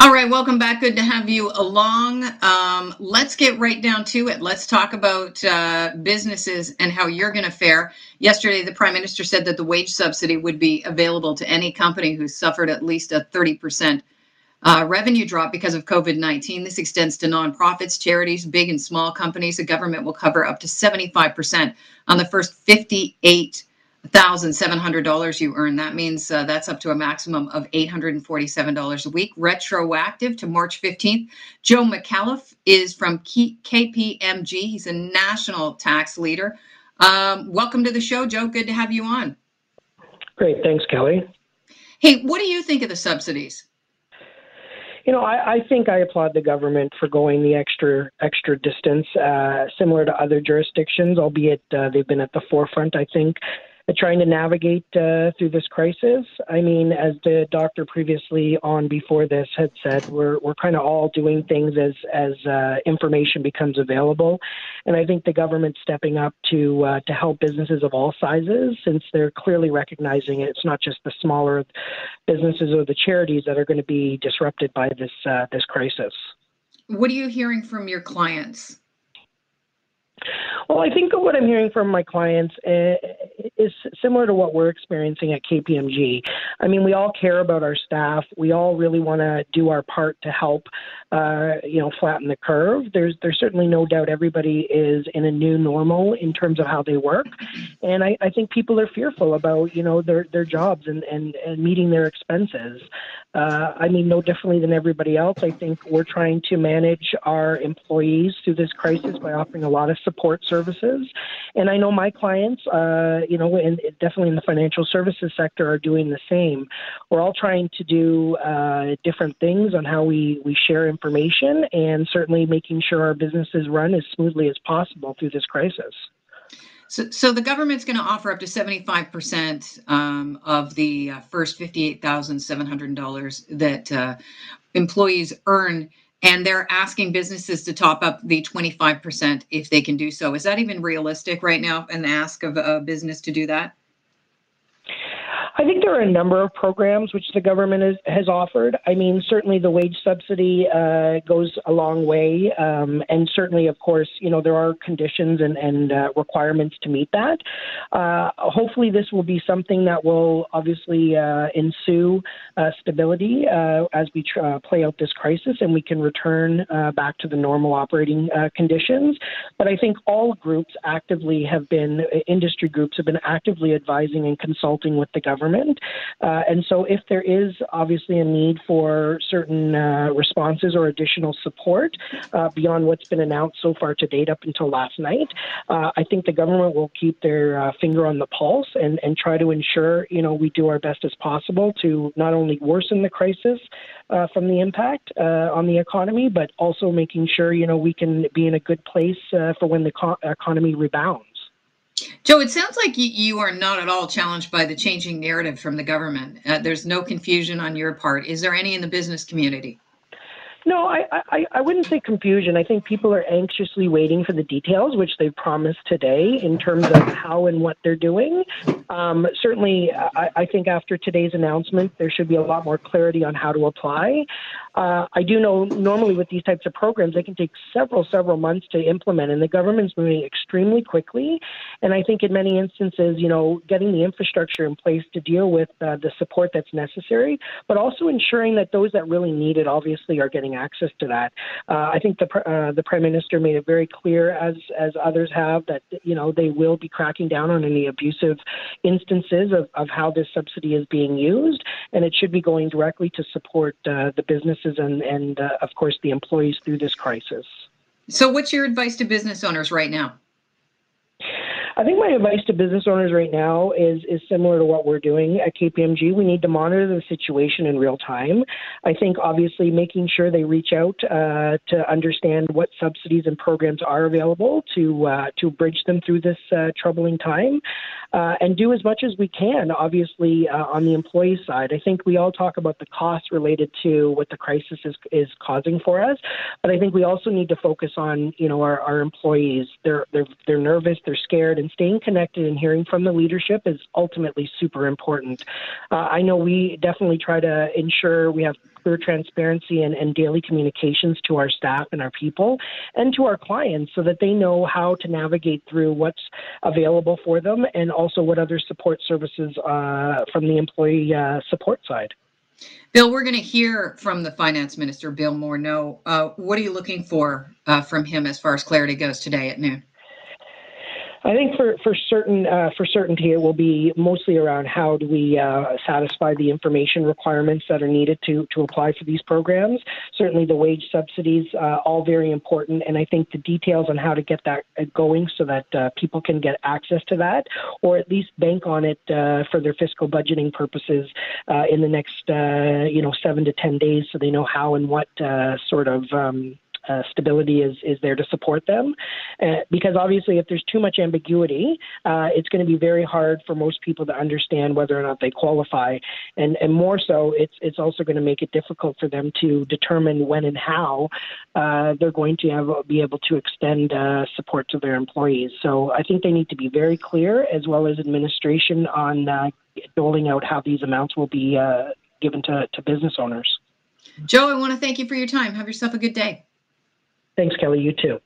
All right, welcome back. Good to have you along. Um, let's get right down to it. Let's talk about uh, businesses and how you're going to fare. Yesterday, the Prime Minister said that the wage subsidy would be available to any company who suffered at least a 30% uh, revenue drop because of COVID 19. This extends to nonprofits, charities, big and small companies. The government will cover up to 75% on the first 58 $1,700 you earn. That means uh, that's up to a maximum of $847 a week, retroactive to March 15th. Joe McAuliffe is from KPMG. He's a national tax leader. Um, welcome to the show, Joe. Good to have you on. Great. Thanks, Kelly. Hey, what do you think of the subsidies? You know, I, I think I applaud the government for going the extra extra distance, uh, similar to other jurisdictions, albeit uh, they've been at the forefront. I think trying to navigate uh, through this crisis. I mean, as the doctor previously on before this had said, we're we're kind of all doing things as as uh, information becomes available, and I think the government stepping up to uh, to help businesses of all sizes, since they're clearly recognizing it. It's not just the smaller businesses or the charities that are going to be disrupted by this uh, this crisis. What are you hearing from your clients? Well, I think what I'm hearing from my clients uh, is similar to what we're experiencing at KPMG. I mean, we all care about our staff. We all really want to do our part to help, uh, you know, flatten the curve. There's there's certainly no doubt everybody is in a new normal in terms of how they work, and I, I think people are fearful about you know their their jobs and and, and meeting their expenses. Uh, I mean, no differently than everybody else. I think we're trying to manage our employees through this crisis by offering a lot of support services. And I know my clients, uh, you know, and definitely in the financial services sector, are doing the same. We're all trying to do uh, different things on how we, we share information and certainly making sure our businesses run as smoothly as possible through this crisis. So, so the government's going to offer up to 75% um, of the uh, first $58,700 that uh, employees earn and they're asking businesses to top up the 25% if they can do so. Is that even realistic right now, an ask of a business to do that? I think there are a number of programs which the government has, has offered. I mean, certainly the wage subsidy uh, goes a long way, um, and certainly, of course, you know there are conditions and, and uh, requirements to meet that. Uh, hopefully, this will be something that will obviously uh, ensue uh, stability uh, as we tr- play out this crisis, and we can return back to the normal operating conditions. But I think all groups actively have been industry groups have been actively advising and consulting with the government government. Uh, and so, if there is obviously a need for certain uh, responses or additional support uh, beyond what's been announced so far to date up until last night, uh, I think the government will keep their uh, finger on the pulse and, and try to ensure, you know, we do our best as possible to not only worsen the crisis uh, from the impact on the economy, but also making sure, you know, we can be in a good place for when the co- economy rebounds. Joe, it sounds like you are not at all challenged by the changing narrative from the government. Uh, there's no confusion on your part. Is there any in the business community? No, I, I, I wouldn't say confusion. I think people are anxiously waiting for the details, which they've promised today in terms of how and what they're doing. Um, certainly, I, I think after today's announcement, there should be a lot more clarity on how to apply. Uh, I do know normally with these types of programs, they can take several, several months to implement, and the government's moving extremely quickly. And I think in many instances, you know, getting the infrastructure in place to deal with uh, the support that's necessary, but also ensuring that those that really need it obviously are getting access to that. Uh, I think the uh, the prime minister made it very clear, as as others have, that you know they will be cracking down on any abusive instances of, of how this subsidy is being used, and it should be going directly to support uh, the businesses and, and uh, of course, the employees through this crisis. So, what's your advice to business owners right now? I think my advice to business owners right now is is similar to what we're doing at KPMG. We need to monitor the situation in real time. I think obviously making sure they reach out uh, to understand what subsidies and programs are available to uh, to bridge them through this uh, troubling time, uh, and do as much as we can. Obviously, uh, on the employee side, I think we all talk about the costs related to what the crisis is is causing for us, but I think we also need to focus on you know our, our employees. They're they're they're nervous, they're scared, and staying connected and hearing from the leadership is ultimately super important. Uh, I know we definitely try to ensure we have clear transparency and, and daily communications to our staff and our people and to our clients so that they know how to navigate through what's available for them and also what other support services uh, from the employee uh, support side. Bill, we're going to hear from the finance minister, Bill Morneau. Uh, what are you looking for uh, from him as far as clarity goes today at noon? I think for for certain uh, for certainty, it will be mostly around how do we uh, satisfy the information requirements that are needed to to apply for these programs. Certainly, the wage subsidies uh, all very important, and I think the details on how to get that uh, going so that uh, people can get access to that, or at least bank on it uh, for their fiscal budgeting purposes in the next you know seven to ten days, so they know how and what sort of um, uh, stability is, is there to support them. Uh, because obviously, if there's too much ambiguity, uh, it's going to be very hard for most people to understand whether or not they qualify. And, and more so, it's, it's also going to make it difficult for them to determine when and how uh, they're going to have, be able to extend uh, support to their employees. So I think they need to be very clear, as well as administration, on uh, doling out how these amounts will be given to, to business owners. Joe, I want to thank you for your time. Have yourself a good day. Thanks, Kelly. You too.